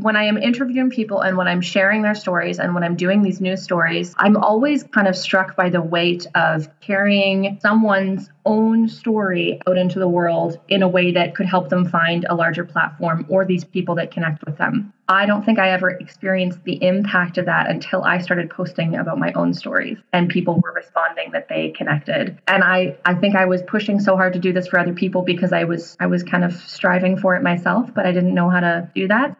when I am interviewing people and when I'm sharing their stories and when I'm doing these news stories, I'm always kind of struck by the weight of carrying someone's own story out into the world in a way that could help them find a larger platform or these people that connect with them. I don't think I ever experienced the impact of that until I started posting about my own stories and people were responding that they connected. And I I think I was pushing so hard to do this for other people because I was I was kind of striving for it myself, but I didn't know how to do that.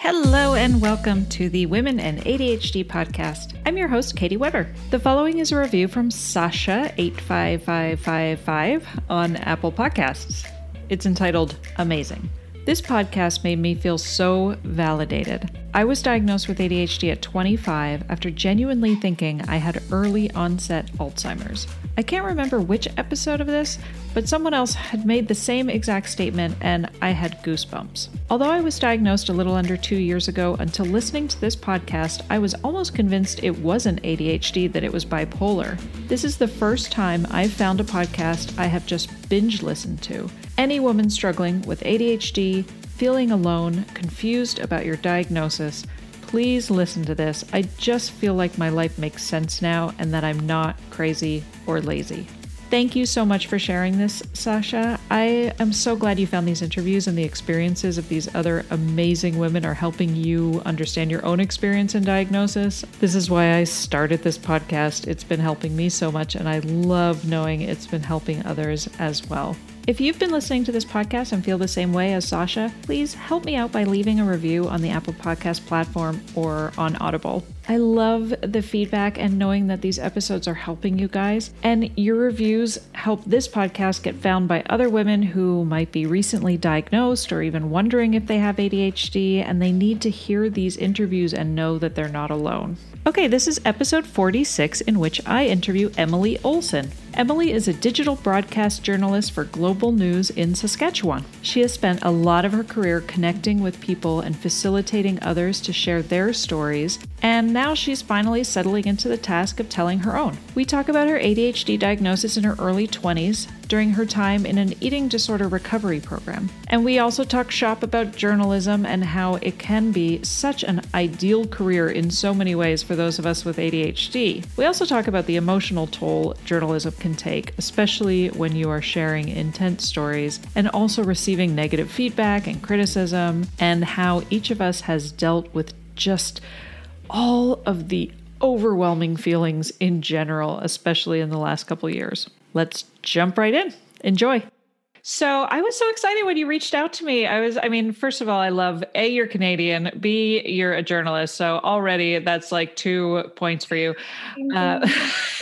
Hello and welcome to the Women and ADHD podcast. I'm your host, Katy Weber. The following is a review from Sasha85555 on Apple Podcasts. It's entitled Amazing. This podcast made me feel so validated. I was diagnosed with ADHD at 25 after genuinely thinking I had early onset Alzheimer's. I can't remember which episode of this, but someone else had made the same exact statement and I had goosebumps. Although I was diagnosed a little under two years ago, until listening to this podcast, I was almost convinced it wasn't ADHD, that it was bipolar. This is the first time I've found a podcast I have just binge listened to. Any woman struggling with ADHD, feeling alone, confused about your diagnosis, please listen to this. I just feel like my life makes sense now and that I'm not crazy or lazy. Thank you so much for sharing this, Sasha. I am so glad you found these interviews and the experiences of these other amazing women are helping you understand your own experience and diagnosis. This is why I started this podcast. It's been helping me so much, and I love knowing it's been helping others as well. If you've been listening to this podcast and feel the same way as Sasha, please help me out by leaving a review on the Apple Podcast platform or on Audible. I love the feedback and knowing that these episodes are helping you guys. And your reviews help this podcast get found by other women who might be recently diagnosed or even wondering if they have ADHD and they need to hear these interviews and know that they're not alone. Okay, this is episode 46 in which I interview Emily Olson. Emily is a digital broadcast journalist for Global News in Saskatchewan. She has spent a lot of her career connecting with people and facilitating others to share their stories, and now she's finally settling into the task of telling her own. We talk about her ADHD diagnosis in her early 20s, during her time in an eating disorder recovery program. And we also talk shop about journalism and how it can be such an ideal career in so many ways for those of us with ADHD. We also talk about the emotional toll journalism can take, especially when you are sharing intense stories and also receiving negative feedback and criticism, and how each of us has dealt with just all of the overwhelming feelings in general, especially in the last couple years let's jump right in. Enjoy. So I was so excited when you reached out to me. I was, I mean, first of all, I love A, you're Canadian, B, you're a journalist. So already that's like two points for you. Uh,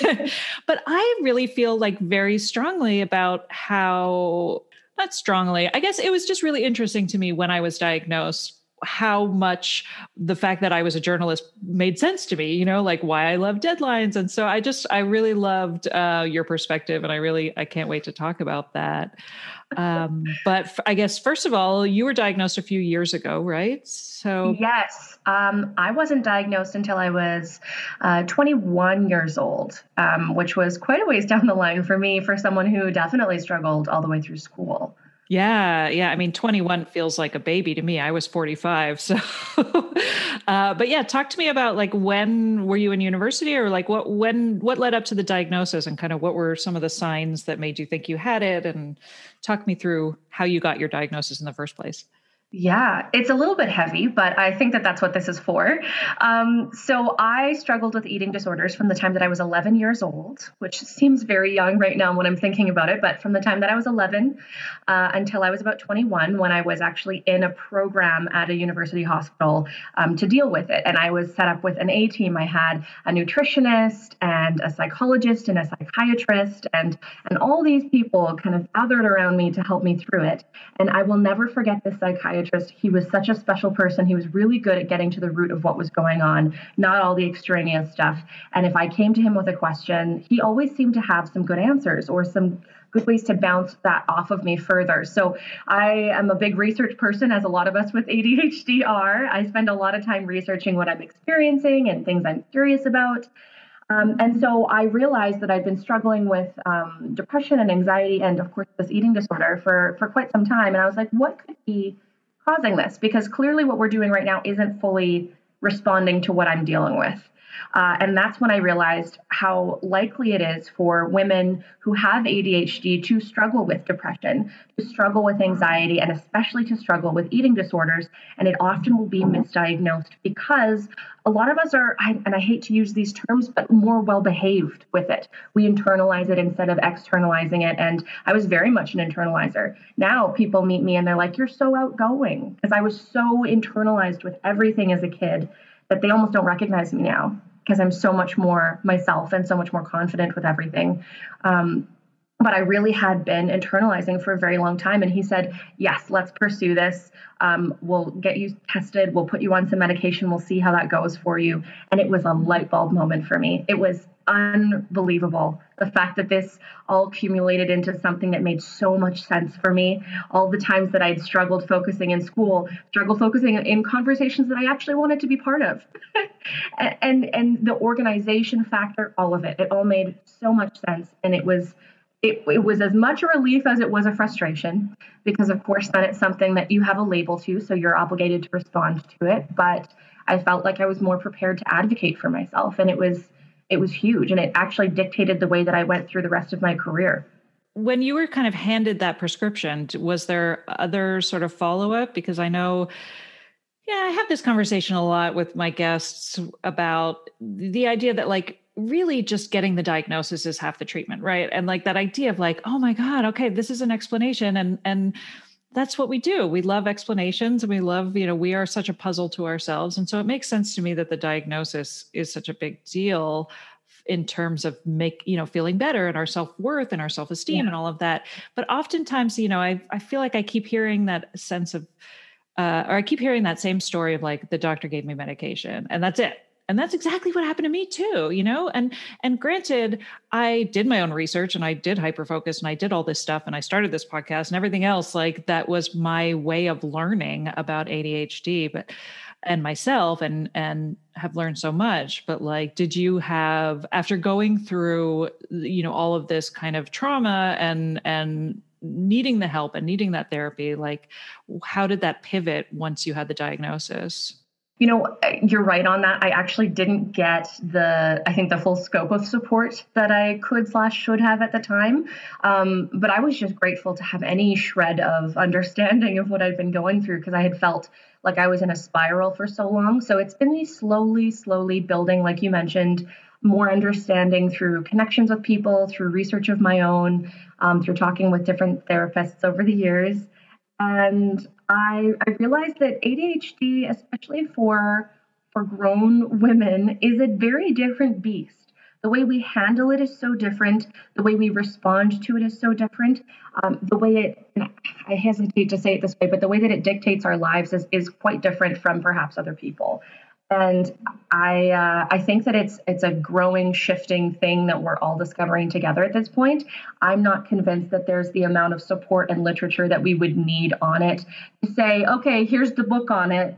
but I really feel like very strongly about how, not strongly, I guess it was just really interesting to me when I was diagnosed how much the fact that I was a journalist made sense to me, you know, like why I love deadlines. And so I just, I really loved uh, your perspective and I really, I can't wait to talk about that. Um, but f- I guess, first of all, you were diagnosed a few years ago, right? So, yes, um, I wasn't diagnosed until I was uh, 21 years old, um, which was quite a ways down the line for me, for someone who definitely struggled all the way through school. Yeah, yeah. I mean, 21 feels like a baby to me. I was 45. So, uh, but yeah, talk to me about like when were you in university or like what, when, what led up to the diagnosis and kind of what were some of the signs that made you think you had it? And talk me through how you got your diagnosis in the first place. Yeah, it's a little bit heavy, but I think that that's what this is for. Um, so I struggled with eating disorders from the time that I was 11 years old, which seems very young right now when I'm thinking about it. But from the time that I was 11 uh, until I was about 21, when I was actually in a program at a university hospital um, to deal with it, and I was set up with an A team. I had a nutritionist and a psychologist and a psychiatrist, and and all these people kind of gathered around me to help me through it. And I will never forget this psychiatrist psychiatrist. He was such a special person. He was really good at getting to the root of what was going on, not all the extraneous stuff. And if I came to him with a question, he always seemed to have some good answers or some good ways to bounce that off of me further. So I am a big research person, as a lot of us with ADHD are. I spend a lot of time researching what I'm experiencing and things I'm curious about. Um, and so I realized that I'd been struggling with um, depression and anxiety, and of course, this eating disorder for, for quite some time. And I was like, what could be causing this? Because clearly, what we're doing right now isn't fully responding to what I'm dealing with. Uh, and that's when I realized how likely it is for women who have ADHD to struggle with depression, to struggle with anxiety, and especially to struggle with eating disorders. And it often will be misdiagnosed because a lot of us are, and I hate to use these terms, but more well behaved with it. We internalize it instead of externalizing it. And I was very much an internalizer. Now people meet me and they're like, You're so outgoing. Because I was so internalized with everything as a kid that they almost don't recognize me now because I'm so much more myself and so much more confident with everything. Um, but I really had been internalizing for a very long time. And he said, Yes, let's pursue this. Um, we'll get you tested. We'll put you on some medication. We'll see how that goes for you. And it was a light bulb moment for me. It was unbelievable. The fact that this all accumulated into something that made so much sense for me. All the times that I'd struggled focusing in school, struggled focusing in conversations that I actually wanted to be part of. and, and the organization factor, all of it. It all made so much sense. And it was it, it was as much a relief as it was a frustration because of course then it's something that you have a label to so you're obligated to respond to it but i felt like i was more prepared to advocate for myself and it was it was huge and it actually dictated the way that I went through the rest of my career. When you were kind of handed that prescription, was there other sort of follow up? Because I know, yeah, I have this conversation a lot with my guests about the idea that, like, really just getting the diagnosis is half the treatment, right? And like that idea of like, oh my God, okay, this is an explanation. And, and, that's what we do. We love explanations and we love, you know, we are such a puzzle to ourselves. And so it makes sense to me that the diagnosis is such a big deal in terms of make, you know, feeling better and our self-worth and our self-esteem yeah. and all of that. But oftentimes, you know, I I feel like I keep hearing that sense of uh, or I keep hearing that same story of like the doctor gave me medication and that's it and that's exactly what happened to me too you know? And and granted i did my own research and i did hyper focus and i did all this stuff and i started this podcast and everything else like that was my way of learning about adhd but and myself and and have learned so much. But like did you have after going through you know all of this kind of trauma and and needing the help and needing that therapy like how did that pivot once you had the diagnosis you know, you're right on that. I actually didn't get the, I think, the full scope of support that I could slash should have at the time. Um, but I was just grateful to have any shred of understanding of what I'd been going through because I had felt like I was in a spiral for so long. So it's been me slowly, slowly building, like you mentioned, more understanding through connections with people, through research of my own, um, through talking with different therapists over the years. And I, I realized that ADHD, especially for for grown women, is a very different beast. The way we handle it is so different. The way we respond to it is so different. Um, the way it, I hesitate to say it this way, but the way that it dictates our lives is, is quite different from perhaps other people and I uh, I think that it's it's a growing, shifting thing that we're all discovering together at this point. I'm not convinced that there's the amount of support and literature that we would need on it to say, okay, here's the book on it.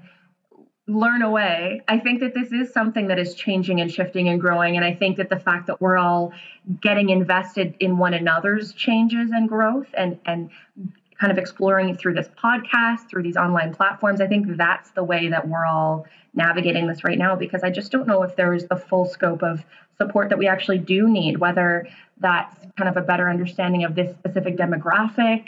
Learn away. I think that this is something that is changing and shifting and growing. And I think that the fact that we're all getting invested in one another's changes and growth and and kind of exploring through this podcast, through these online platforms, I think that's the way that we're all navigating this right now because I just don't know if there's the full scope of support that we actually do need, whether that's kind of a better understanding of this specific demographic,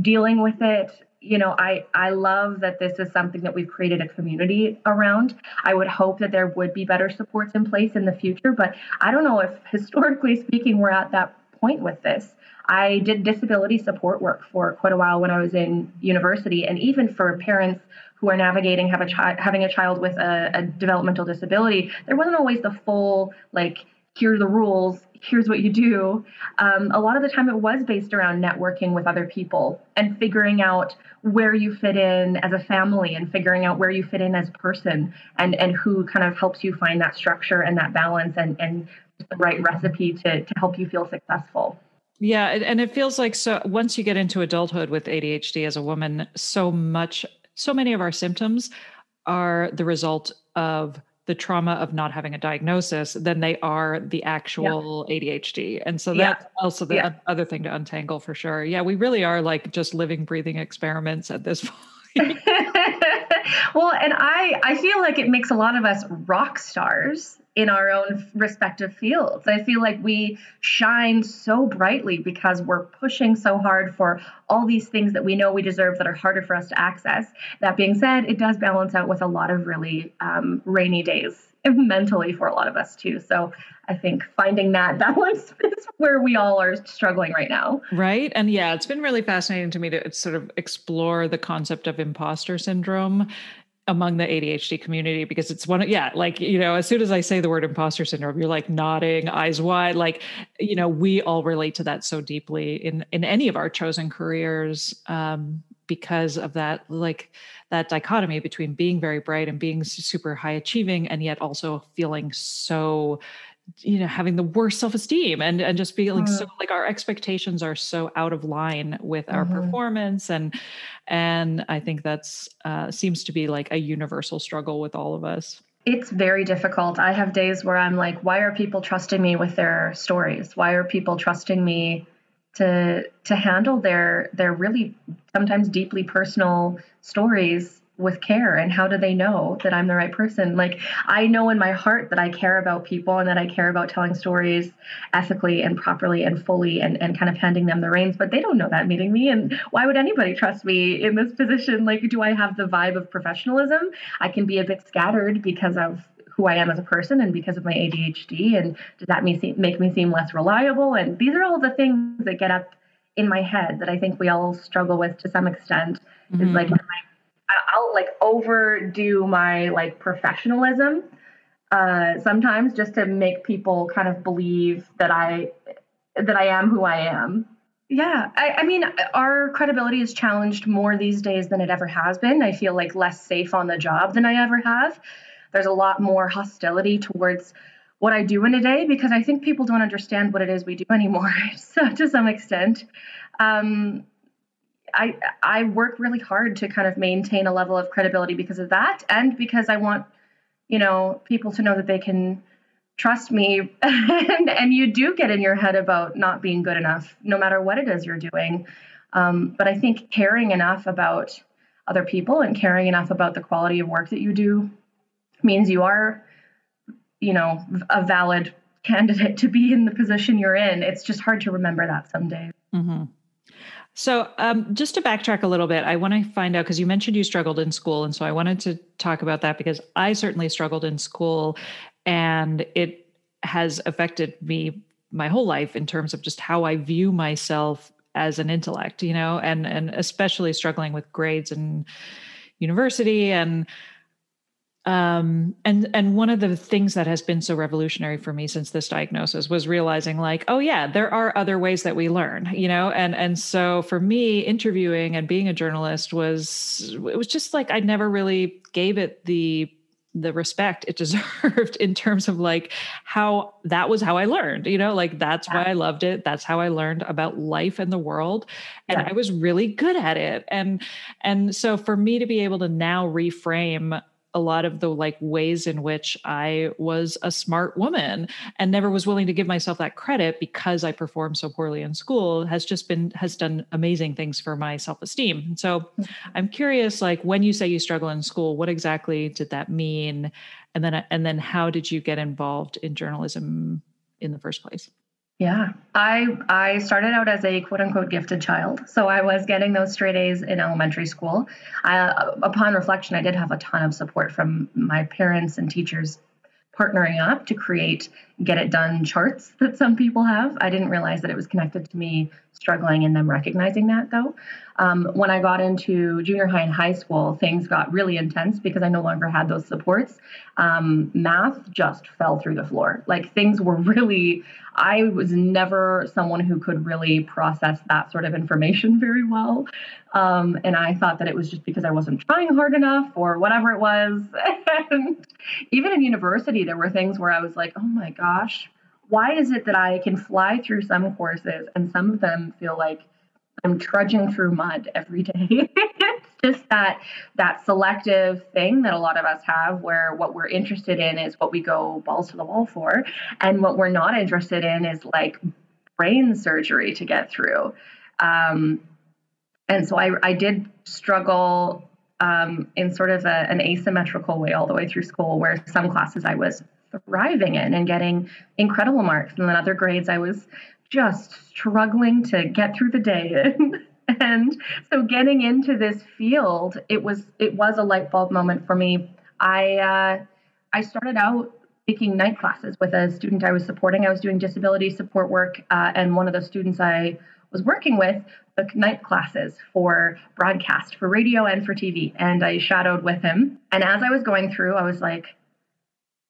dealing with it. You know, I, I love that this is something that we've created a community around. I would hope that there would be better supports in place in the future, but I don't know if historically speaking, we're at that point with this. I did disability support work for quite a while when I was in university, and even for parents who are navigating have a child having a child with a, a developmental disability, there wasn't always the full like here are the rules here's what you do um, a lot of the time it was based around networking with other people and figuring out where you fit in as a family and figuring out where you fit in as a person and and who kind of helps you find that structure and that balance and and the right recipe to to help you feel successful yeah and it feels like so once you get into adulthood with adhd as a woman so much so many of our symptoms are the result of the trauma of not having a diagnosis than they are the actual yeah. ADHD. And so that's yeah. also the yeah. other thing to untangle for sure. Yeah, we really are like just living, breathing experiments at this point. well, and I I feel like it makes a lot of us rock stars in our own respective fields. I feel like we shine so brightly because we're pushing so hard for all these things that we know we deserve that are harder for us to access. That being said, it does balance out with a lot of really um, rainy days mentally for a lot of us too. So I think finding that balance is where we all are struggling right now. Right. And yeah, it's been really fascinating to me to sort of explore the concept of imposter syndrome among the ADHD community because it's one of, yeah, like, you know, as soon as I say the word imposter syndrome, you're like nodding, eyes wide. Like, you know, we all relate to that so deeply in in any of our chosen careers um, because of that, like that dichotomy between being very bright and being super high achieving and yet also feeling so you know having the worst self-esteem and and just feeling mm. so like our expectations are so out of line with our mm-hmm. performance and and i think that's uh, seems to be like a universal struggle with all of us it's very difficult i have days where i'm like why are people trusting me with their stories why are people trusting me to to handle their their really sometimes deeply personal stories with care and how do they know that I'm the right person? Like I know in my heart that I care about people and that I care about telling stories ethically and properly and fully and, and kind of handing them the reins, but they don't know that meeting me. And why would anybody trust me in this position? Like, do I have the vibe of professionalism? I can be a bit scattered because of who I am as a person and because of my ADHD. And does that make me seem less reliable? And these are all the things that get up in my head that I think we all struggle with to some extent. Mm-hmm. Is like, I'll like overdo my like professionalism uh, sometimes just to make people kind of believe that I that I am who I am. Yeah, I, I, mean, our credibility is challenged more these days than it ever has been. I feel like less safe on the job than I ever have. There's a lot more hostility towards what I do in a day because I think people don't understand what it is we do anymore. so to some extent, um, I I work really hard to kind of maintain a level of credibility because of that, and because I want you know people to know that they can trust me and, and you do get in your head about not being good enough no matter what it is you're doing um, but i think caring enough about other people and caring enough about the quality of work that you do means you are you know a valid candidate to be in the position you're in it's just hard to remember that some days mm-hmm. So, um, just to backtrack a little bit, I want to find out because you mentioned you struggled in school. And so I wanted to talk about that because I certainly struggled in school and it has affected me my whole life in terms of just how I view myself as an intellect, you know, and, and especially struggling with grades and university and um and and one of the things that has been so revolutionary for me since this diagnosis was realizing like oh yeah there are other ways that we learn you know and and so for me interviewing and being a journalist was it was just like i never really gave it the the respect it deserved in terms of like how that was how I learned, you know, like that's why I loved it. That's how I learned about life and the world. And yeah. I was really good at it. And and so for me to be able to now reframe a lot of the like ways in which I was a smart woman and never was willing to give myself that credit because I performed so poorly in school has just been has done amazing things for my self-esteem. So mm-hmm. I'm curious like when you say you struggle in school, what exactly did that mean? And then and then how did you get involved in journalism in the first place? Yeah, I I started out as a quote unquote gifted child, so I was getting those straight A's in elementary school. I, upon reflection, I did have a ton of support from my parents and teachers partnering up to create get it done charts that some people have. I didn't realize that it was connected to me struggling and them recognizing that though. Um, when I got into junior high and high school, things got really intense because I no longer had those supports. Um, math just fell through the floor. Like things were really, I was never someone who could really process that sort of information very well. Um, and I thought that it was just because I wasn't trying hard enough or whatever it was. and even in university, there were things where I was like, oh my gosh, why is it that I can fly through some courses and some of them feel like I'm trudging through mud every day? It's just that that selective thing that a lot of us have where what we're interested in is what we go balls to the wall for. And what we're not interested in is like brain surgery to get through. Um, and so I, I did struggle um, in sort of a, an asymmetrical way all the way through school where some classes i was thriving in and getting incredible marks. And then other grades i was just struggling to get through the day and so getting into this field it was it was a light bulb moment for me. I uh, i started out taking night classes with a student i was supporting. I was doing disability support work uh, and one of the students i was working with took night classes for broadcast for radio and for tv and i shadowed with him. And as i was going through i was like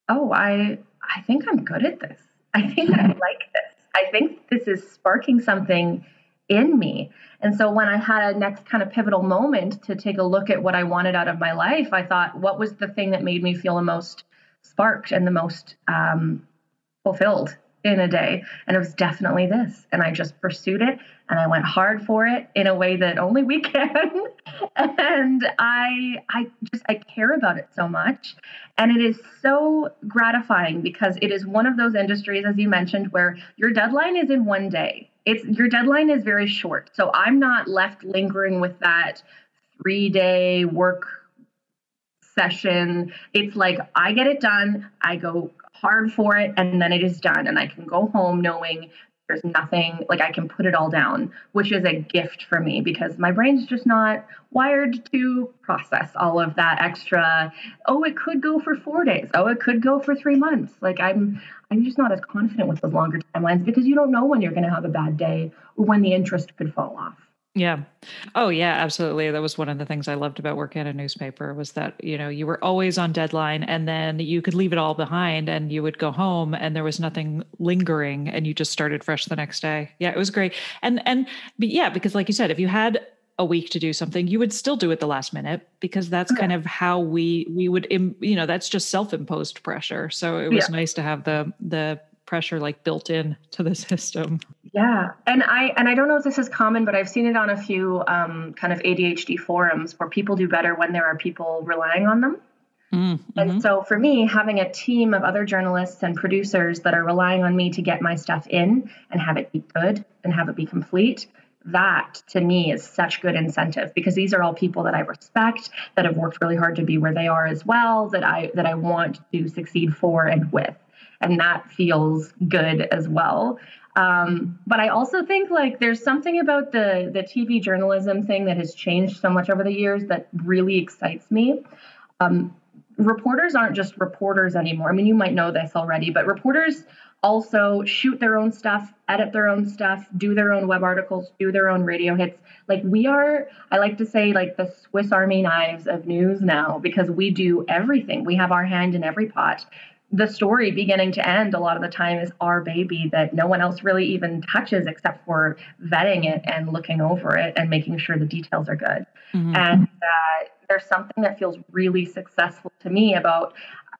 oh i i think i'm good at this. I think i like this. I think this is sparking something in me. And so when I had a next kind of pivotal moment to take a look at what I wanted out of my life, I thought, what was the thing that made me feel the most sparked and the most um, fulfilled in a day? And it was definitely this. And I just pursued it and I went hard for it in a way that only we can. and I I just I care about it so much. And it is so gratifying because it is one of those industries, as you mentioned, where your deadline is in one day it's your deadline is very short. So I'm not left lingering with that three day work session. It's like I get it done, I go hard for it, and then it is done. And I can go home knowing there's nothing like I can put it all down, which is a gift for me because my brain's just not wired to process all of that extra. Oh, it could go for four days. Oh, it could go for three months. Like I'm, I'm just not as confident with those longer timelines because you don't know when you're going to have a bad day or when the interest could fall off. Yeah. Oh yeah, absolutely. That was one of the things I loved about working at a newspaper was that, you know, you were always on deadline and then you could leave it all behind and you would go home and there was nothing lingering and you just started fresh the next day. Yeah, it was great. And and but yeah, because like you said, if you had a week to do something, you would still do it the last minute because that's kind of how we we would you know, that's just self-imposed pressure. So it was yeah. nice to have the the pressure like built in to the system. Yeah, and I and I don't know if this is common, but I've seen it on a few um, kind of ADHD forums where people do better when there are people relying on them. Mm-hmm. And so for me, having a team of other journalists and producers that are relying on me to get my stuff in and have it be good and have it be complete, that to me is such good incentive because these are all people that I respect that have worked really hard to be where they are as well that I that I want to succeed for and with and that feels good as well. Um, but I also think like there's something about the the TV journalism thing that has changed so much over the years that really excites me. Um, reporters aren't just reporters anymore. I mean, you might know this already, but reporters also shoot their own stuff, edit their own stuff, do their own web articles, do their own radio hits. Like we are, I like to say, like the Swiss Army knives of news now because we do everything. We have our hand in every pot the story beginning to end a lot of the time is our baby that no one else really even touches except for vetting it and looking over it and making sure the details are good mm-hmm. and uh, there's something that feels really successful to me about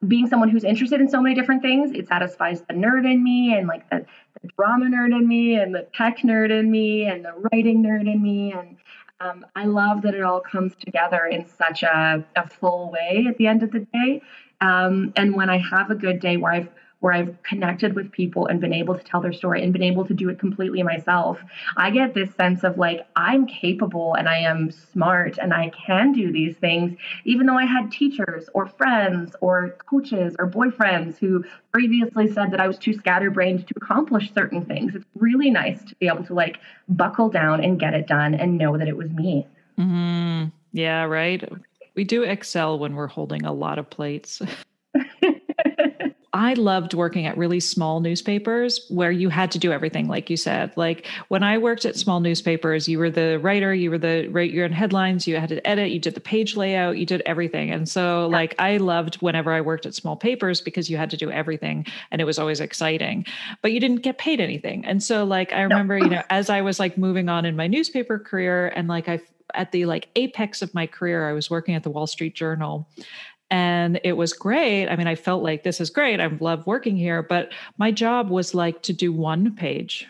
being someone who's interested in so many different things it satisfies the nerd in me and like the, the drama nerd in me and the tech nerd in me and the writing nerd in me and um, I love that it all comes together in such a, a full way at the end of the day. Um, and when I have a good day where I've where I've connected with people and been able to tell their story and been able to do it completely myself, I get this sense of like, I'm capable and I am smart and I can do these things, even though I had teachers or friends or coaches or boyfriends who previously said that I was too scatterbrained to accomplish certain things. It's really nice to be able to like buckle down and get it done and know that it was me. Mm-hmm. Yeah, right. We do excel when we're holding a lot of plates. I loved working at really small newspapers where you had to do everything, like you said. Like when I worked at small newspapers, you were the writer, you were the right, you're in headlines, you had to edit, you did the page layout, you did everything. And so, like, I loved whenever I worked at small papers because you had to do everything and it was always exciting, but you didn't get paid anything. And so, like, I remember, no. you know, as I was like moving on in my newspaper career and like I at the like apex of my career, I was working at the Wall Street Journal and it was great. I mean, I felt like this is great. I love working here, but my job was like to do one page.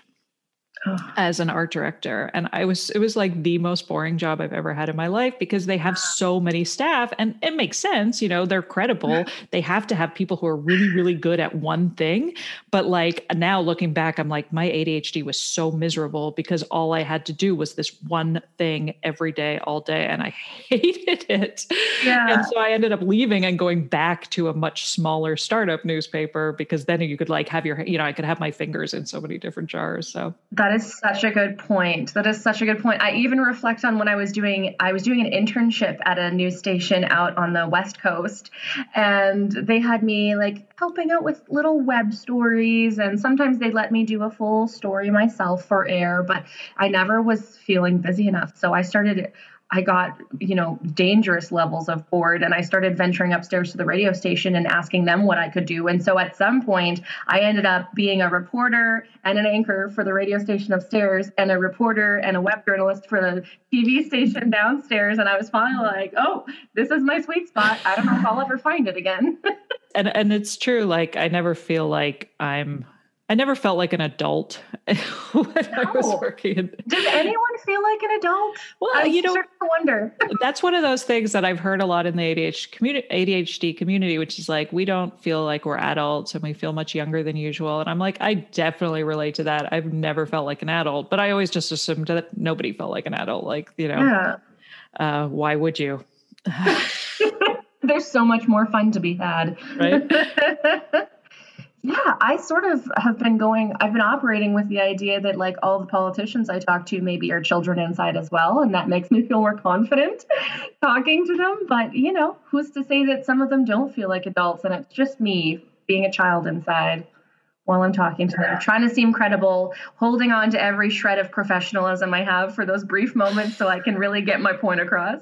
As an art director. And i was it was like the most boring job i've ever had in my life because they have so many staff and it makes sense you know they're credible. They have to have people who are really really good at one thing. But like now looking back i'm like my adhd was so miserable because all i had to do was this one thing every day all day and i hated it. Yeah. and so i ended up leaving and going back to a much smaller startup newspaper because then you could like have your you know i could have my fingers in so many different jars so. That is such a good point. That is such a good point. I even reflect on when I was doing I was doing an internship at a news station out on the West Coast and they had me like helping out with little web stories and sometimes they'd let me do a full story myself for air, but I never was feeling busy enough. So I started I got, you know, dangerous levels of bored and I started venturing upstairs to the radio station and asking them what I could do. And so at some point, I ended up being a reporter and an anchor for the radio station upstairs and a reporter and a web journalist for the TV station downstairs. And I was finally like, oh, this is my sweet spot. I don't know if I'll ever find it again. and and it's true like I never feel like I'm I never felt like an adult when no. I was working. Does anyone feel like an adult? Well, I you know, wonder. that's one of those things that I've heard a lot in the ADHD community, ADHD community, which is like we don't feel like we're adults and we feel much younger than usual. And I'm like, I definitely relate to that. I've never felt like an adult, but I always just assumed that nobody felt like an adult. Like you know, yeah. uh, why would you? There's so much more fun to be had. Right. Yeah, I sort of have been going, I've been operating with the idea that like all the politicians I talk to maybe are children inside as well. And that makes me feel more confident talking to them. But, you know, who's to say that some of them don't feel like adults and it's just me being a child inside while I'm talking to them, trying to seem credible, holding on to every shred of professionalism I have for those brief moments so I can really get my point across.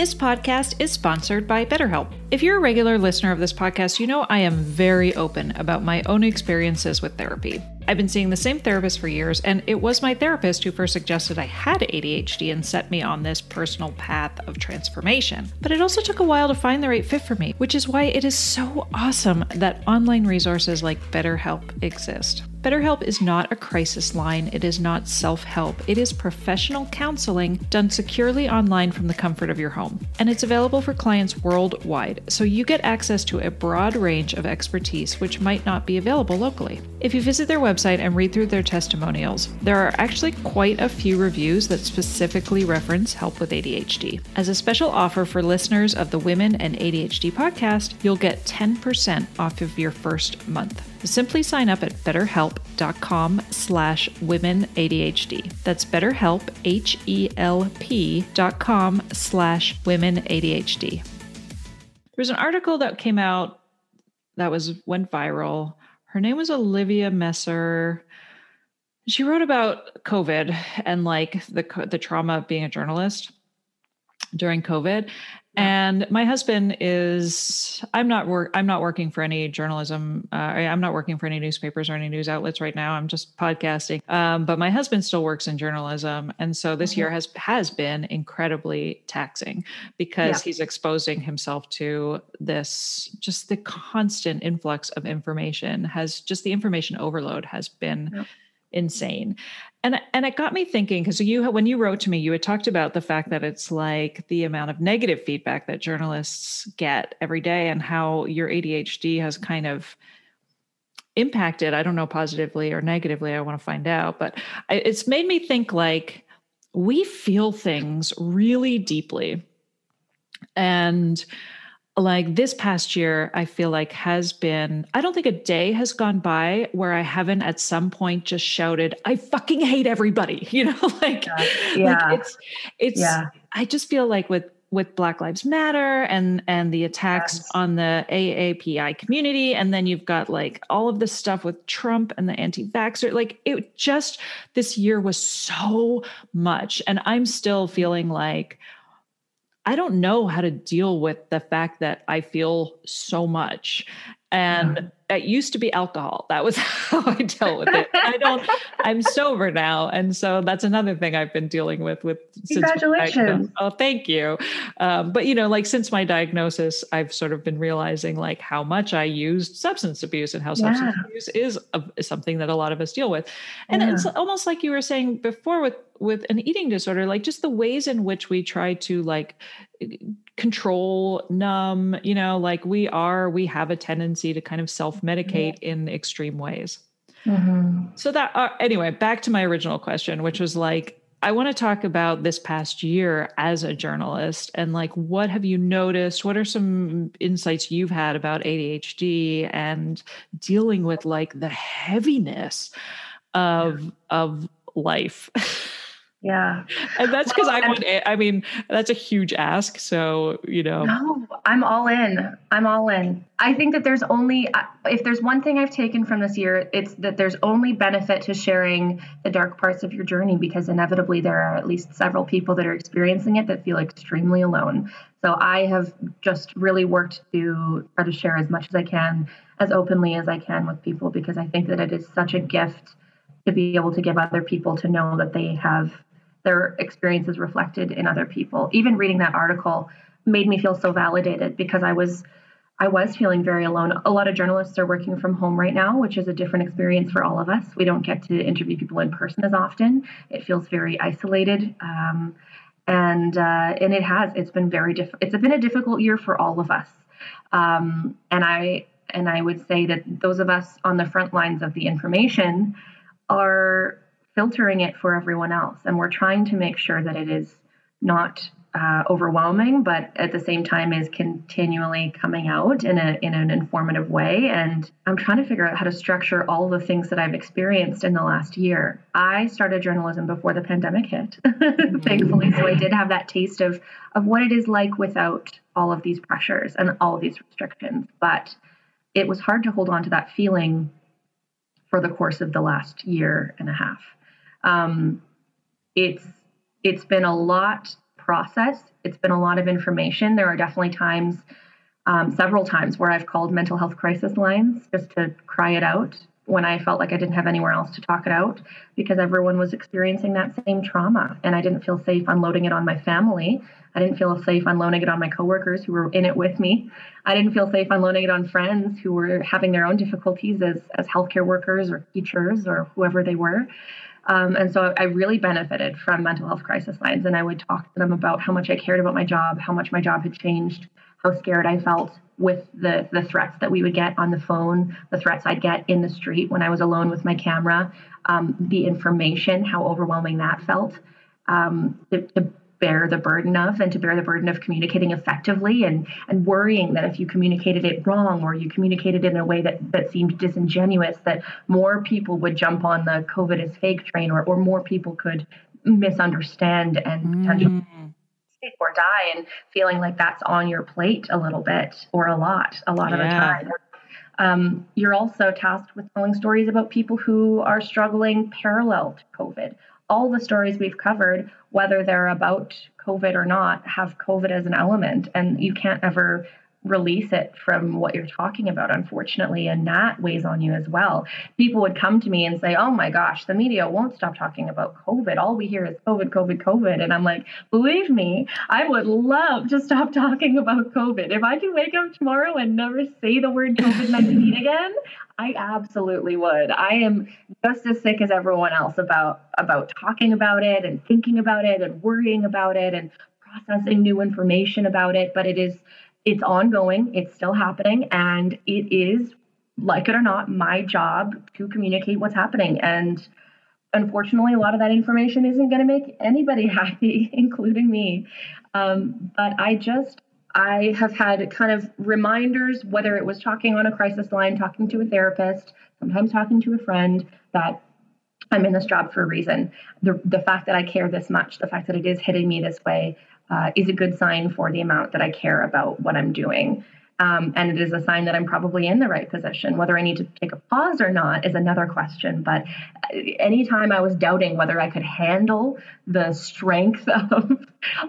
This podcast is sponsored by BetterHelp. If you're a regular listener of this podcast, you know I am very open about my own experiences with therapy. I've been seeing the same therapist for years, and it was my therapist who first suggested I had ADHD and set me on this personal path of transformation. But it also took a while to find the right fit for me, which is why it is so awesome that online resources like BetterHelp exist. BetterHelp is not a crisis line, it is not self help. It is professional counseling done securely online from the comfort of your home. And it's available for clients worldwide, so you get access to a broad range of expertise which might not be available locally. If you visit their website and read through their testimonials, there are actually quite a few reviews that specifically reference help with ADHD. As a special offer for listeners of the Women and ADHD podcast, you'll get 10% off of your first month. Simply sign up at betterhelp.com slash women ADHD. That's betterhelp, H-E-L-P dot com slash women ADHD. There was an article that came out that was went viral. Her name was Olivia Messer. She wrote about COVID and like the the trauma of being a journalist during COVID. And my husband is I'm not work I'm not working for any journalism. Uh, I'm not working for any newspapers or any news outlets right now. I'm just podcasting. Um, but my husband still works in journalism, and so this mm-hmm. year has has been incredibly taxing because yeah. he's exposing himself to this just the constant influx of information. Has just the information overload has been. Yeah insane and and it got me thinking because you when you wrote to me you had talked about the fact that it's like the amount of negative feedback that journalists get every day and how your ADHD has kind of impacted i don't know positively or negatively i want to find out but it's made me think like we feel things really deeply. And like this past year i feel like has been i don't think a day has gone by where i haven't at some point just shouted i fucking hate everybody you know like, yeah. yeah. like it's it's yeah. i just feel like with with black lives matter and and the attacks yes. on the aapi community and then you've got like all of this stuff with trump and the anti-vaxxer like it just this year was so much and i'm still feeling like I don't know how to deal with the fact that I feel so much. And it used to be alcohol. That was how I dealt with it. I don't. I'm sober now, and so that's another thing I've been dealing with. With congratulations. oh, thank you. Um, but you know, like since my diagnosis, I've sort of been realizing like how much I used substance abuse and how yeah. substance abuse is, a, is, something that a lot of us deal with. And yeah. it's almost like you were saying before with with an eating disorder, like just the ways in which we try to like control, numb, you know, like we are, we have a tendency to kind of self medicate mm-hmm. in extreme ways. Mm-hmm. So that, uh, anyway, back to my original question, which was like, I want to talk about this past year as a journalist and like what have you noticed? What are some insights you've had about ADHD and dealing with like the heaviness of yeah. of life? Yeah. And that's because well, I would, I mean, that's a huge ask. So, you know. No, I'm all in. I'm all in. I think that there's only, uh, if there's one thing I've taken from this year, it's that there's only benefit to sharing the dark parts of your journey because inevitably there are at least several people that are experiencing it that feel extremely alone. So I have just really worked to try to share as much as I can, as openly as I can with people because I think that it is such a gift to be able to give other people to know that they have their experiences reflected in other people. Even reading that article made me feel so validated because I was I was feeling very alone. A lot of journalists are working from home right now, which is a different experience for all of us. We don't get to interview people in person as often. It feels very isolated, um, and uh, and it has. It's been very diff- It's been a difficult year for all of us, um, and I and I would say that those of us on the front lines of the information are filtering it for everyone else. And we're trying to make sure that it is not uh, overwhelming, but at the same time is continually coming out in a in an informative way. And I'm trying to figure out how to structure all the things that I've experienced in the last year. I started journalism before the pandemic hit, thankfully, so I did have that taste of of what it is like without all of these pressures and all of these restrictions. But it was hard to hold on to that feeling for the course of the last year and a half. Um, it's it's been a lot process. It's been a lot of information. There are definitely times, um, several times, where I've called mental health crisis lines just to cry it out when I felt like I didn't have anywhere else to talk it out because everyone was experiencing that same trauma, and I didn't feel safe unloading it on my family. I didn't feel safe unloading it on my coworkers who were in it with me. I didn't feel safe unloading it on friends who were having their own difficulties as as healthcare workers or teachers or whoever they were. Um, and so I really benefited from mental health crisis lines. And I would talk to them about how much I cared about my job, how much my job had changed, how scared I felt with the, the threats that we would get on the phone, the threats I'd get in the street when I was alone with my camera, um, the information, how overwhelming that felt. Um, to, to bear the burden of and to bear the burden of communicating effectively and and worrying that if you communicated it wrong or you communicated it in a way that that seemed disingenuous that more people would jump on the covid is fake train or, or more people could misunderstand and mm. potentially or die and feeling like that's on your plate a little bit or a lot a lot yeah. of the time um, you're also tasked with telling stories about people who are struggling parallel to covid all the stories we've covered, whether they're about COVID or not, have COVID as an element, and you can't ever release it from what you're talking about, unfortunately, and that weighs on you as well. People would come to me and say, Oh my gosh, the media won't stop talking about COVID. All we hear is COVID, COVID, COVID. And I'm like, Believe me, I would love to stop talking about COVID. If I can wake up tomorrow and never say the word COVID 19 again, I absolutely would. I am just as sick as everyone else about about talking about it and thinking about it and worrying about it and processing new information about it, but it is it's ongoing, it's still happening, and it is, like it or not, my job to communicate what's happening. And unfortunately, a lot of that information isn't going to make anybody happy, including me. Um, but I just, I have had kind of reminders, whether it was talking on a crisis line, talking to a therapist, sometimes talking to a friend, that I'm in this job for a reason. The, the fact that I care this much, the fact that it is hitting me this way, uh, is a good sign for the amount that I care about what I'm doing. Um, and it is a sign that I'm probably in the right position. Whether I need to take a pause or not is another question. But anytime I was doubting whether I could handle the strength of,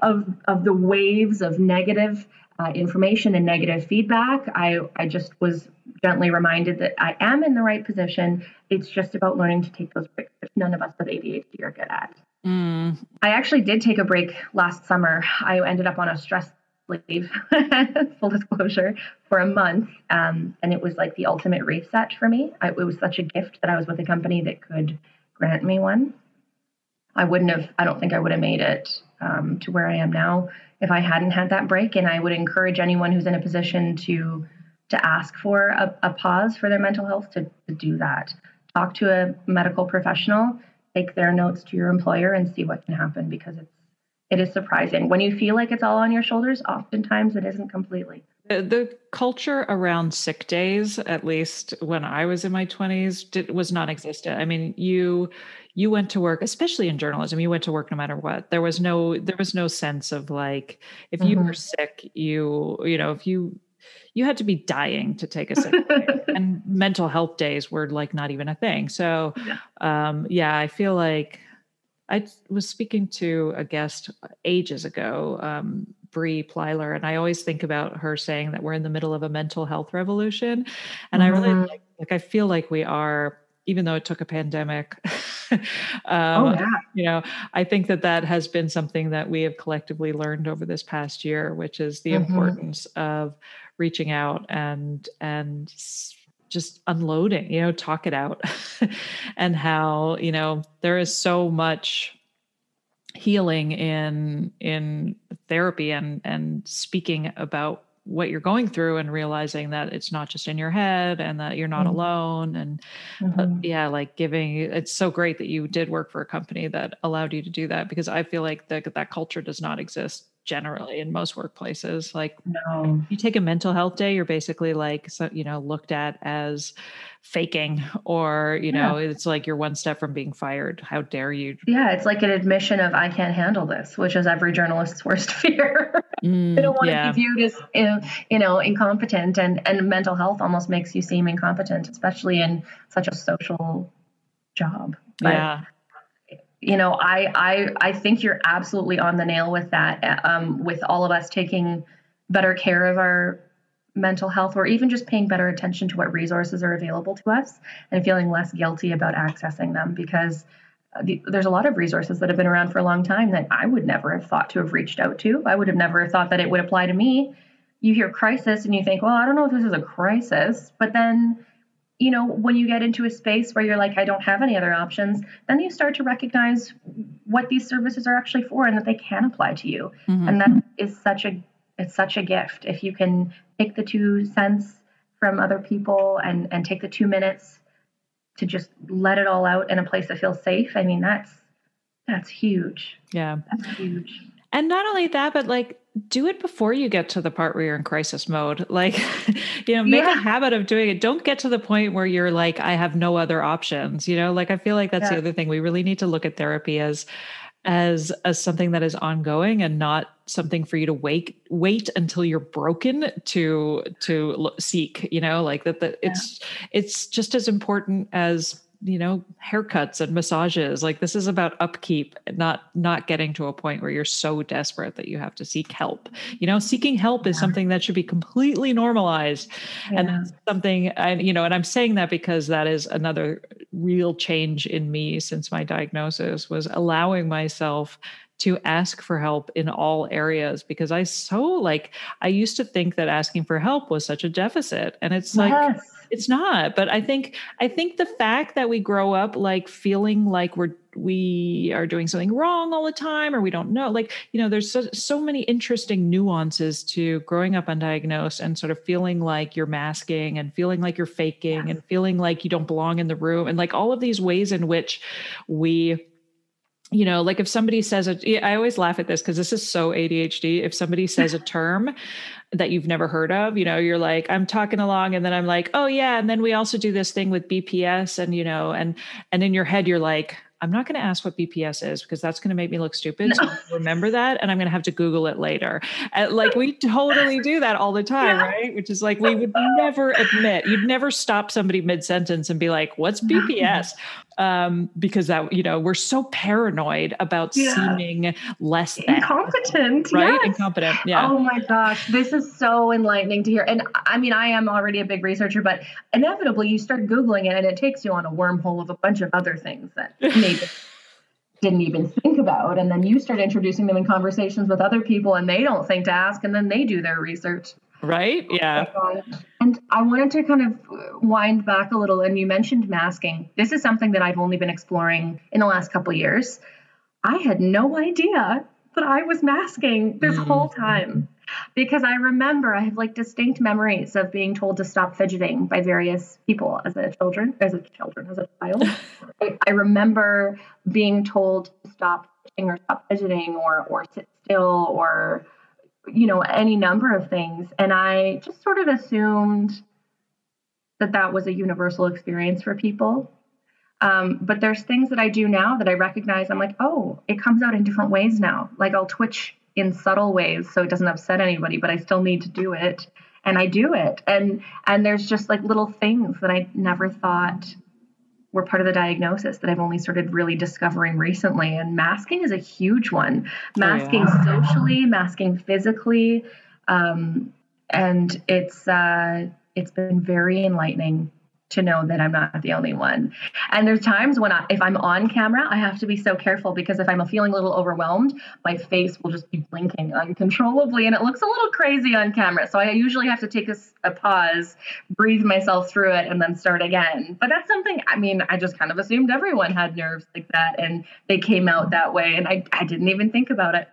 of, of the waves of negative uh, information and negative feedback. I, I just was gently reminded that I am in the right position. It's just about learning to take those breaks, which none of us with ADHD are good at. Mm. I actually did take a break last summer. I ended up on a stress leave, full disclosure, for a month. Um, and it was like the ultimate reset for me. I, it was such a gift that I was with a company that could grant me one. I wouldn't have, I don't think I would have made it um, to where I am now if I hadn't had that break. And I would encourage anyone who's in a position to to ask for a, a pause for their mental health to, to do that. Talk to a medical professional, take their notes to your employer, and see what can happen because it's it is surprising when you feel like it's all on your shoulders. Oftentimes, it isn't completely. The, the culture around sick days, at least when I was in my twenties, was non-existent. I mean, you you went to work especially in journalism you went to work no matter what there was no there was no sense of like if you mm-hmm. were sick you you know if you you had to be dying to take a sick day and mental health days were like not even a thing so um yeah i feel like i was speaking to a guest ages ago um Bree Plyler, and I always think about her saying that we're in the middle of a mental health revolution, and mm-hmm. I really mm-hmm. like, like I feel like we are even though it took a pandemic. um, oh, yeah. You know, I think that that has been something that we have collectively learned over this past year, which is the mm-hmm. importance of reaching out and and just unloading. You know, talk it out, and how you know there is so much healing in in therapy and and speaking about what you're going through and realizing that it's not just in your head and that you're not mm-hmm. alone and uh, mm-hmm. yeah like giving it's so great that you did work for a company that allowed you to do that because i feel like that that culture does not exist generally in most workplaces like no. you take a mental health day you're basically like so you know looked at as faking or you know yeah. it's like you're one step from being fired. How dare you. Yeah it's like an admission of i can't handle this which is every journalist's worst fear. Mm, they don't want yeah. to be viewed as you know incompetent and and mental health almost makes you seem incompetent especially in such a social job but, yeah you know i i i think you're absolutely on the nail with that um, with all of us taking better care of our mental health or even just paying better attention to what resources are available to us and feeling less guilty about accessing them because uh, the, there's a lot of resources that have been around for a long time that I would never have thought to have reached out to. I would have never thought that it would apply to me. You hear crisis and you think, well, I don't know if this is a crisis, but then you know, when you get into a space where you're like, I don't have any other options, then you start to recognize what these services are actually for and that they can apply to you. Mm-hmm. And that is such a it's such a gift if you can take the two cents from other people and and take the two minutes to just let it all out in a place that feels safe. I mean, that's that's huge. Yeah. That's huge. And not only that, but like do it before you get to the part where you're in crisis mode. Like, you know, make yeah. a habit of doing it. Don't get to the point where you're like, I have no other options. You know, like I feel like that's yeah. the other thing. We really need to look at therapy as as as something that is ongoing and not something for you to wait wait until you're broken to to seek you know like that that yeah. it's it's just as important as you know haircuts and massages. Like this is about upkeep not not getting to a point where you're so desperate that you have to seek help. You know seeking help is something that should be completely normalized. Yeah. and that's something and you know and i'm saying that because that is another real change in me since my diagnosis was allowing myself to ask for help in all areas because I so like I used to think that asking for help was such a deficit. And it's like yes it's not but i think i think the fact that we grow up like feeling like we're we are doing something wrong all the time or we don't know like you know there's so, so many interesting nuances to growing up undiagnosed and sort of feeling like you're masking and feeling like you're faking and feeling like you don't belong in the room and like all of these ways in which we you know, like if somebody says it, I always laugh at this because this is so ADHD. If somebody says a term that you've never heard of, you know, you're like, I'm talking along, and then I'm like, oh yeah, and then we also do this thing with BPS, and you know, and and in your head you're like, I'm not going to ask what BPS is because that's going to make me look stupid. No. So remember that, and I'm going to have to Google it later. And like we totally do that all the time, yeah. right? Which is like we would never admit. You'd never stop somebody mid sentence and be like, "What's BPS?" Um, because that you know we're so paranoid about yeah. seeming less than. incompetent, right? Yes. Incompetent. Yeah. Oh my gosh, this is so enlightening to hear. And I mean, I am already a big researcher, but inevitably you start googling it, and it takes you on a wormhole of a bunch of other things that maybe. didn't even think about and then you start introducing them in conversations with other people and they don't think to ask and then they do their research right? Yeah. And i wanted to kind of wind back a little and you mentioned masking. This is something that i've only been exploring in the last couple years. I had no idea that i was masking this mm-hmm. whole time because i remember i have like distinct memories of being told to stop fidgeting by various people as a children as a children as a child. I, I remember being told to stop fidgeting or stop fidgeting or or sit still or you know, any number of things. And I just sort of assumed that that was a universal experience for people. Um, but there's things that I do now that I recognize. I'm like, oh, it comes out in different ways now. Like I'll twitch in subtle ways so it doesn't upset anybody, but I still need to do it, and I do it. And and there's just like little things that I never thought were part of the diagnosis that I've only started really discovering recently. And masking is a huge one. Masking oh, yeah. socially, masking physically, um, and it's uh, it's been very enlightening to know that I'm not the only one. And there's times when I, if I'm on camera, I have to be so careful because if I'm feeling a little overwhelmed, my face will just be blinking uncontrollably and it looks a little crazy on camera. So I usually have to take a, a pause, breathe myself through it and then start again. But that's something, I mean, I just kind of assumed everyone had nerves like that and they came out that way and I, I didn't even think about it.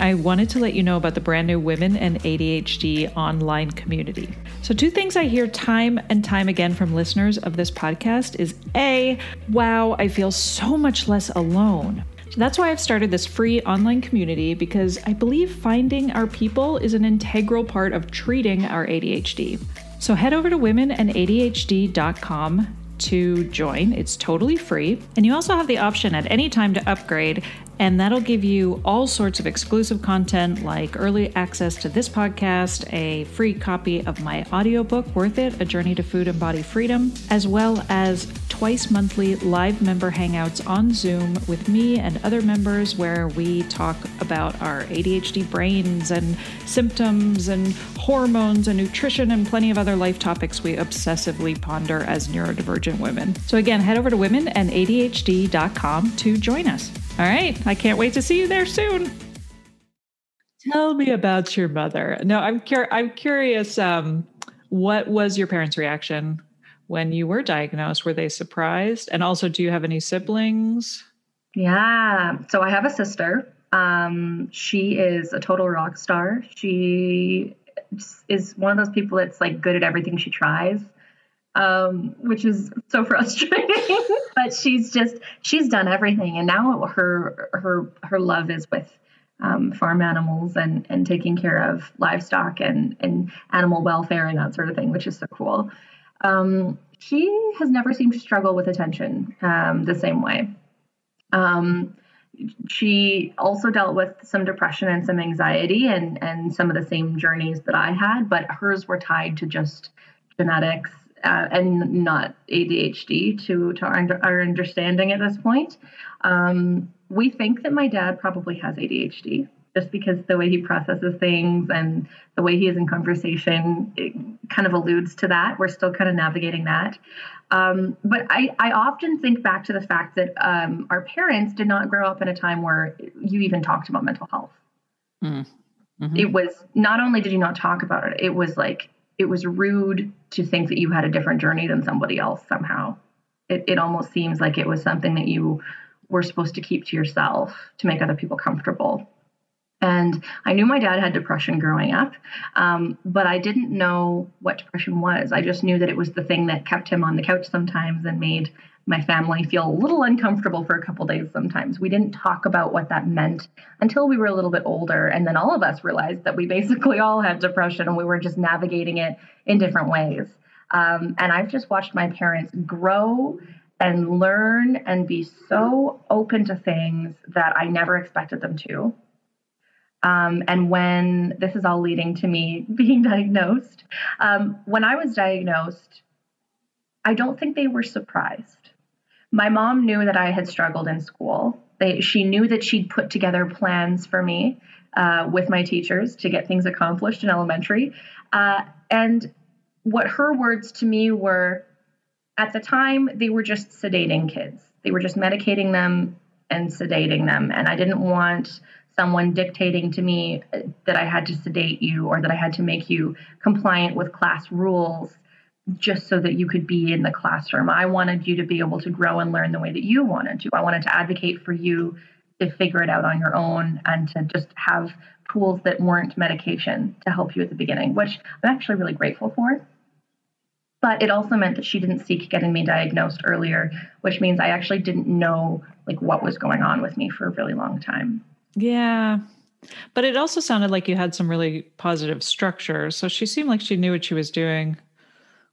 I wanted to let you know about the brand new Women and ADHD online community. So, two things I hear time and time again from listeners of this podcast is A, wow, I feel so much less alone. That's why I've started this free online community because I believe finding our people is an integral part of treating our ADHD. So head over to womenandadhd.com to join. It's totally free. And you also have the option at any time to upgrade and that'll give you all sorts of exclusive content like early access to this podcast, a free copy of my audiobook, Worth It A Journey to Food and Body Freedom, as well as twice monthly live member hangouts on Zoom with me and other members where we talk about our ADHD brains and symptoms and hormones and nutrition and plenty of other life topics we obsessively ponder as neurodivergent women. So, again, head over to womenandadhd.com to join us. All right. I can't wait to see you there soon. Tell me about your mother. No, I'm cur- I'm curious. Um, what was your parents' reaction when you were diagnosed? Were they surprised? And also, do you have any siblings? Yeah. So I have a sister. Um, she is a total rock star. She is one of those people that's like good at everything she tries um, which is so frustrating. but she's just she's done everything, and now her her her love is with um, farm animals and and taking care of livestock and and animal welfare and that sort of thing, which is so cool. Um, she has never seemed to struggle with attention um, the same way. Um, she also dealt with some depression and some anxiety and and some of the same journeys that I had, but hers were tied to just genetics uh, and not ADHD to to our, our understanding at this point. Um, we think that my dad probably has ADHD just because the way he processes things and the way he is in conversation kind of alludes to that. We're still kind of navigating that. Um, but I, I often think back to the fact that um, our parents did not grow up in a time where you even talked about mental health. Mm. Mm-hmm. It was not only did you not talk about it, it was like it was rude to think that you had a different journey than somebody else somehow. It, it almost seems like it was something that you were supposed to keep to yourself to make other people comfortable. And I knew my dad had depression growing up, um, but I didn't know what depression was. I just knew that it was the thing that kept him on the couch sometimes and made my family feel a little uncomfortable for a couple days sometimes. We didn't talk about what that meant until we were a little bit older. And then all of us realized that we basically all had depression and we were just navigating it in different ways. Um, and I've just watched my parents grow and learn and be so open to things that I never expected them to. Um, and when this is all leading to me being diagnosed, um, when I was diagnosed, I don't think they were surprised. My mom knew that I had struggled in school. They, she knew that she'd put together plans for me uh, with my teachers to get things accomplished in elementary. Uh, and what her words to me were at the time, they were just sedating kids. They were just medicating them and sedating them. And I didn't want someone dictating to me that I had to sedate you or that I had to make you compliant with class rules just so that you could be in the classroom. I wanted you to be able to grow and learn the way that you wanted to. I wanted to advocate for you to figure it out on your own and to just have tools that weren't medication to help you at the beginning, which I'm actually really grateful for. But it also meant that she didn't seek getting me diagnosed earlier, which means I actually didn't know like what was going on with me for a really long time. Yeah. But it also sounded like you had some really positive structure. So she seemed like she knew what she was doing.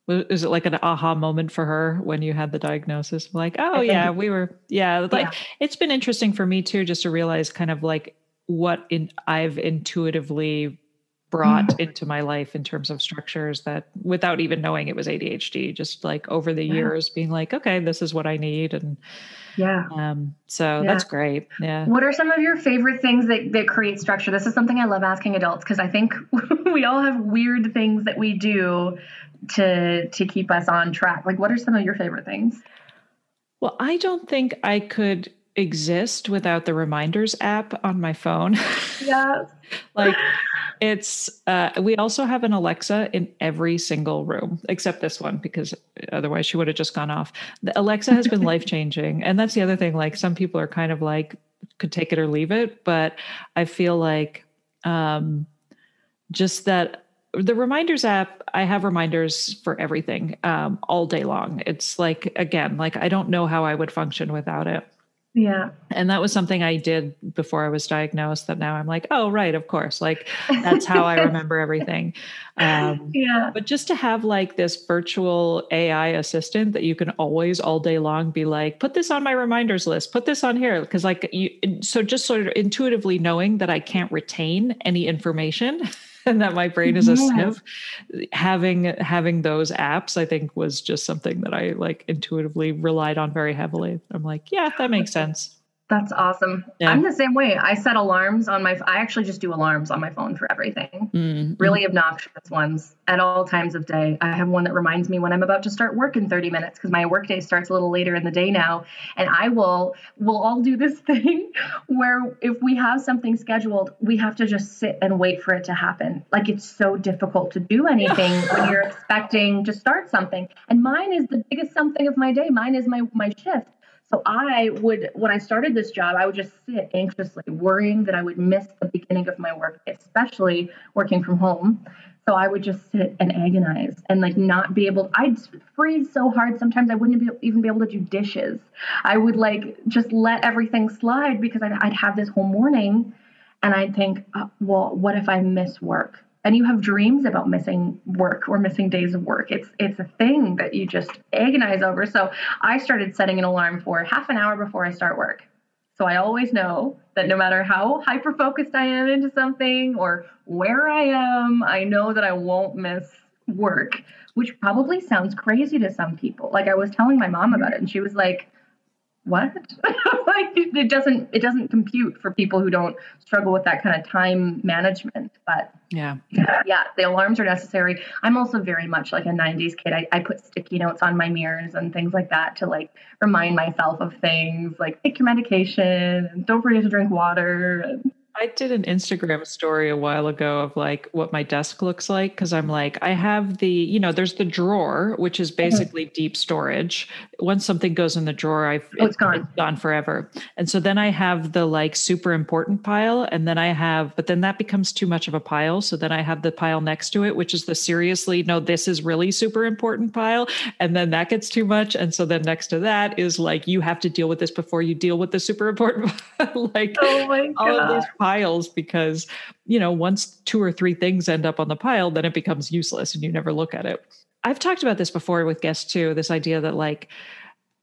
Was it like an aha moment for her when you had the diagnosis? Like, oh yeah, we were, yeah. Like yeah. it's been interesting for me too, just to realize kind of like what in I've intuitively brought mm. into my life in terms of structures that without even knowing it was ADHD, just like over the yeah. years being like, okay, this is what I need. And yeah. Um, so yeah. that's great. Yeah. What are some of your favorite things that, that create structure? This is something I love asking adults because I think we all have weird things that we do to to keep us on track. Like what are some of your favorite things? Well, I don't think I could exist without the reminders app on my phone. Yeah. like it's uh, we also have an Alexa in every single room except this one because otherwise she would have just gone off. The Alexa has been life changing, and that's the other thing. Like some people are kind of like could take it or leave it, but I feel like um, just that the reminders app i have reminders for everything um, all day long it's like again like i don't know how i would function without it yeah. And that was something I did before I was diagnosed that now I'm like, oh, right, of course. Like that's how I remember everything. Um, yeah. But just to have like this virtual AI assistant that you can always all day long be like, put this on my reminders list, put this on here. Cause like you, so just sort of intuitively knowing that I can't retain any information. and that my brain is a sieve having having those apps i think was just something that i like intuitively relied on very heavily. I'm like yeah that makes sense that's awesome. Yeah. I'm the same way. I set alarms on my I actually just do alarms on my phone for everything. Mm-hmm. Really obnoxious ones at all times of day. I have one that reminds me when I'm about to start work in 30 minutes because my workday starts a little later in the day now and I will we'll all do this thing where if we have something scheduled, we have to just sit and wait for it to happen. Like it's so difficult to do anything when you're expecting to start something. And mine is the biggest something of my day. Mine is my my shift so I would, when I started this job, I would just sit anxiously, worrying that I would miss the beginning of my work, especially working from home. So I would just sit and agonize and like not be able. I'd freeze so hard sometimes I wouldn't be, even be able to do dishes. I would like just let everything slide because I'd, I'd have this whole morning, and I'd think, oh, well, what if I miss work? And you have dreams about missing work or missing days of work. It's it's a thing that you just agonize over. So i started setting an alarm for half an hour before i start work. So i always know that no matter how hyper focused i am into something or where i am i know that i won't miss work which probably sounds crazy to some people. Like i was telling my mom about it and she was like what? Like it doesn't it doesn't compute for people who don't struggle with that kind of time management but yeah. yeah the alarms are necessary. I'm also very much like a 90s kid. I, I put sticky notes on my mirrors and things like that to like remind myself of things like take your medication and don't forget to drink water and I did an Instagram story a while ago of like what my desk looks like because I'm like, I have the, you know, there's the drawer, which is mm-hmm. basically mm-hmm. deep storage. Once something goes in the drawer, I've oh, it's gone. It's gone forever. And so then I have the like super important pile. And then I have, but then that becomes too much of a pile. So then I have the pile next to it, which is the seriously, no, this is really super important pile. And then that gets too much. And so then next to that is like, you have to deal with this before you deal with the super important like oh all of these piles because you know once two or three things end up on the pile then it becomes useless and you never look at it i've talked about this before with guests too this idea that like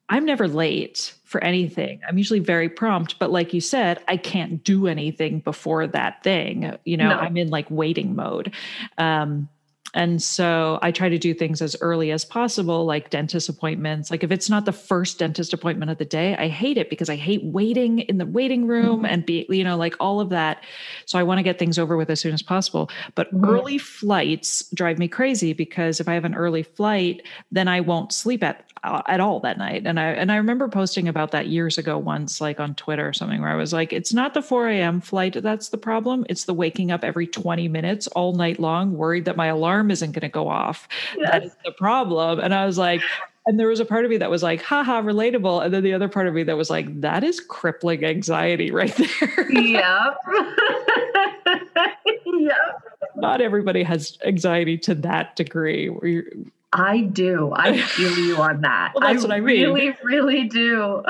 I'm never late for anything. I'm usually very prompt, but like you said, I can't do anything before that thing. You know, no. I'm in like waiting mode. Um, and so I try to do things as early as possible, like dentist appointments. Like if it's not the first dentist appointment of the day, I hate it because I hate waiting in the waiting room mm-hmm. and be, you know, like all of that. So I want to get things over with as soon as possible. But mm-hmm. early flights drive me crazy because if I have an early flight, then I won't sleep at Uh, at all that night. And I and I remember posting about that years ago once, like on Twitter or something, where I was like, it's not the 4 a.m. flight that's the problem. It's the waking up every 20 minutes all night long, worried that my alarm isn't going to go off. Yes. That's the problem. And I was like, and there was a part of me that was like, haha, relatable. And then the other part of me that was like, that is crippling anxiety right there. yep. yep. Not everybody has anxiety to that degree where you're I do. I feel you on that. well, that's I what I mean. Really, really do.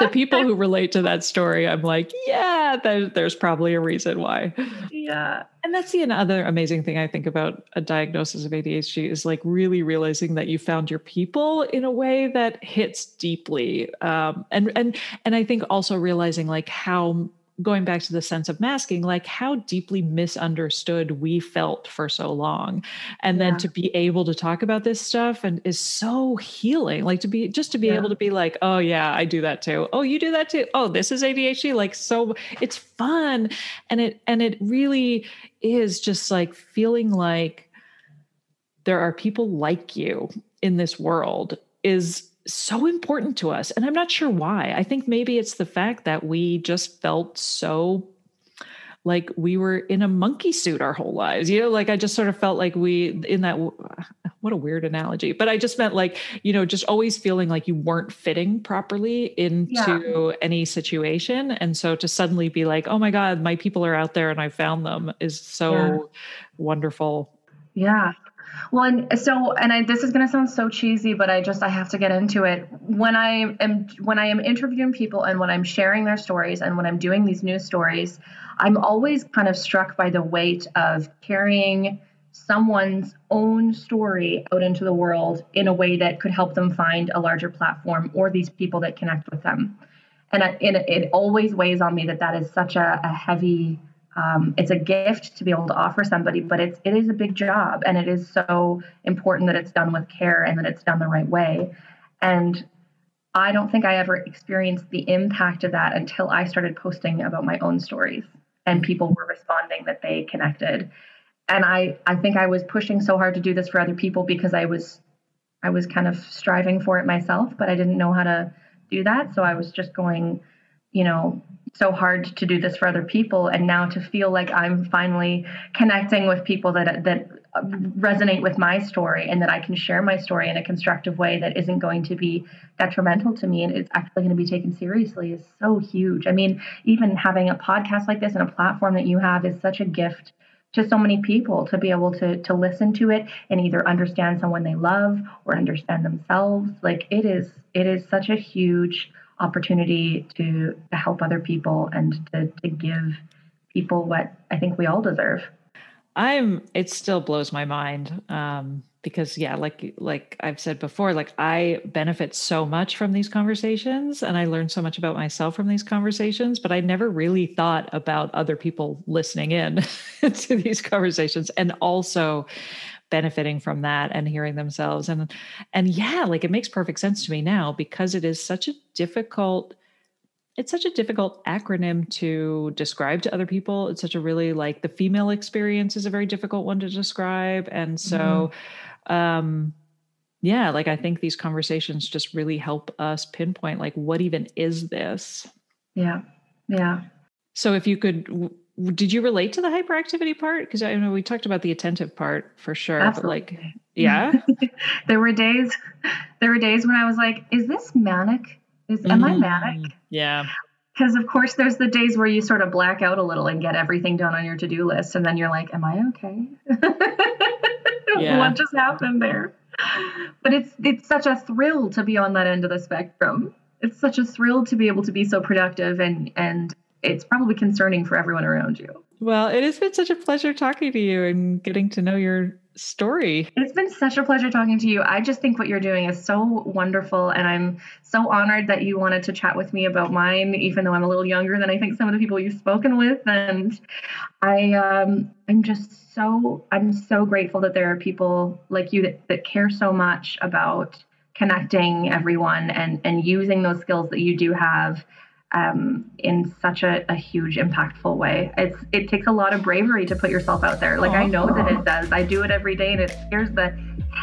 the people who relate to that story, I'm like, yeah, there, there's probably a reason why. Yeah. And that's the other amazing thing I think about a diagnosis of ADHD is like really realizing that you found your people in a way that hits deeply. Um, and and and I think also realizing like how going back to the sense of masking, like how deeply misunderstood we felt for so long. And yeah. then to be able to talk about this stuff and is so healing. Like to be just to be yeah. able to be like, oh yeah, I do that too. Oh, you do that too. Oh, this is ADHD. Like so it's fun. And it and it really is just like feeling like there are people like you in this world is so important to us. And I'm not sure why. I think maybe it's the fact that we just felt so like we were in a monkey suit our whole lives. You know, like I just sort of felt like we in that what a weird analogy, but I just meant like, you know, just always feeling like you weren't fitting properly into yeah. any situation. And so to suddenly be like, oh my God, my people are out there and I found them is so yeah. wonderful. Yeah. Well, and so, and I, this is going to sound so cheesy, but I just, I have to get into it. When I am, when I am interviewing people and when I'm sharing their stories and when I'm doing these news stories, I'm always kind of struck by the weight of carrying someone's own story out into the world in a way that could help them find a larger platform or these people that connect with them. And it, it always weighs on me that that is such a, a heavy um, it's a gift to be able to offer somebody, but it's it is a big job, and it is so important that it's done with care and that it's done the right way. And I don't think I ever experienced the impact of that until I started posting about my own stories, and people were responding that they connected. And I I think I was pushing so hard to do this for other people because I was I was kind of striving for it myself, but I didn't know how to do that, so I was just going, you know, so hard to do this for other people and now to feel like i'm finally connecting with people that that resonate with my story and that i can share my story in a constructive way that isn't going to be detrimental to me and it's actually going to be taken seriously is so huge. I mean even having a podcast like this and a platform that you have is such a gift to so many people to be able to to listen to it and either understand someone they love or understand themselves. Like it is it is such a huge opportunity to, to help other people and to, to give people what I think we all deserve. I'm it still blows my mind. Um, because yeah, like like I've said before, like I benefit so much from these conversations and I learn so much about myself from these conversations, but I never really thought about other people listening in to these conversations and also benefiting from that and hearing themselves. And and yeah like it makes perfect sense to me now because it is such a difficult it's such a difficult acronym to describe to other people. It's such a really like the female experience is a very difficult one to describe. And so mm-hmm. um yeah like i think these conversations just really help us pinpoint like what even is this? Yeah. Yeah. So if you could did you relate to the hyperactivity part? Because i know we talked about the attentive part for sure Absolutely. but like yeah? There were days there were days when i was like is this manic? Is am mm, i manic? Yeah. Because of course there's the days where you sort of black out a little and get everything done on your to-do list and then you're like am i okay? Yeah. what just happened there? But it's it's such a thrill to be on that end of the spectrum. It's such a thrill to be able to be so productive and and it's probably concerning for everyone around you. Well, it has been such a pleasure talking to you and getting to know your story. It's been such a pleasure talking to you. I just think what you're doing is so wonderful. And I'm so honored that you wanted to chat with me about mine, even though I'm a little younger than I think some of the people you've spoken with. And I, um, I'm just so, I'm so grateful that there are people like you that, that care so much about connecting everyone and, and using those skills that you do have um, in such a, a, huge impactful way. It's it takes a lot of bravery to put yourself out there. Like I know that it does. I do it every day, and it scares the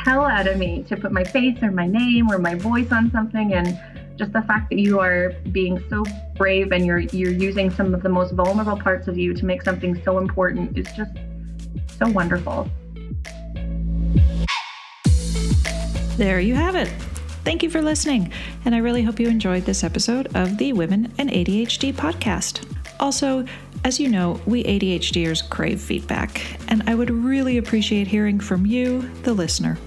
hell out of me to put my face or my name or my voice on something. And just the fact that you are being so brave and you're you're using some of the most vulnerable parts of you to make something so important is just so wonderful. There you have it. Thank you for listening, and I really hope you enjoyed this episode of the Women and ADHD podcast. Also, as you know, we ADHDers crave feedback, and I would really appreciate hearing from you, the listener.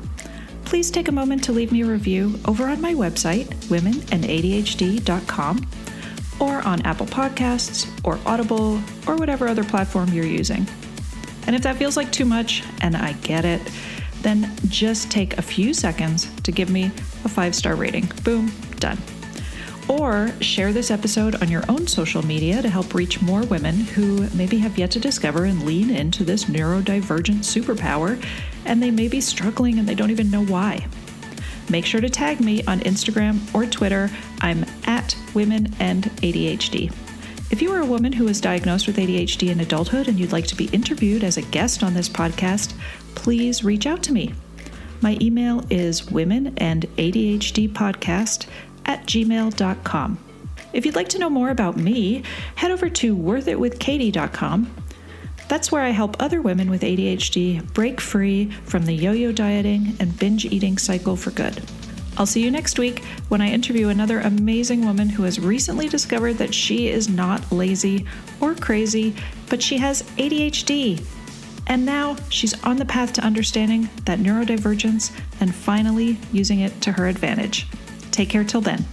Please take a moment to leave me a review over on my website, womenandadhd.com, or on Apple Podcasts, or Audible, or whatever other platform you're using. And if that feels like too much, and I get it, then just take a few seconds to give me a five star rating. Boom, done. Or share this episode on your own social media to help reach more women who maybe have yet to discover and lean into this neurodivergent superpower, and they may be struggling and they don't even know why. Make sure to tag me on Instagram or Twitter. I'm at Women and ADHD. If you are a woman who was diagnosed with ADHD in adulthood and you'd like to be interviewed as a guest on this podcast, please reach out to me. My email is women and ADHD podcast at gmail.com. If you'd like to know more about me, head over to worthitwithkaty.com. That's where I help other women with ADHD break free from the yo yo dieting and binge eating cycle for good. I'll see you next week when I interview another amazing woman who has recently discovered that she is not lazy or crazy, but she has ADHD and now she's on the path to understanding that neurodivergence and finally using it to her advantage. Take care till then.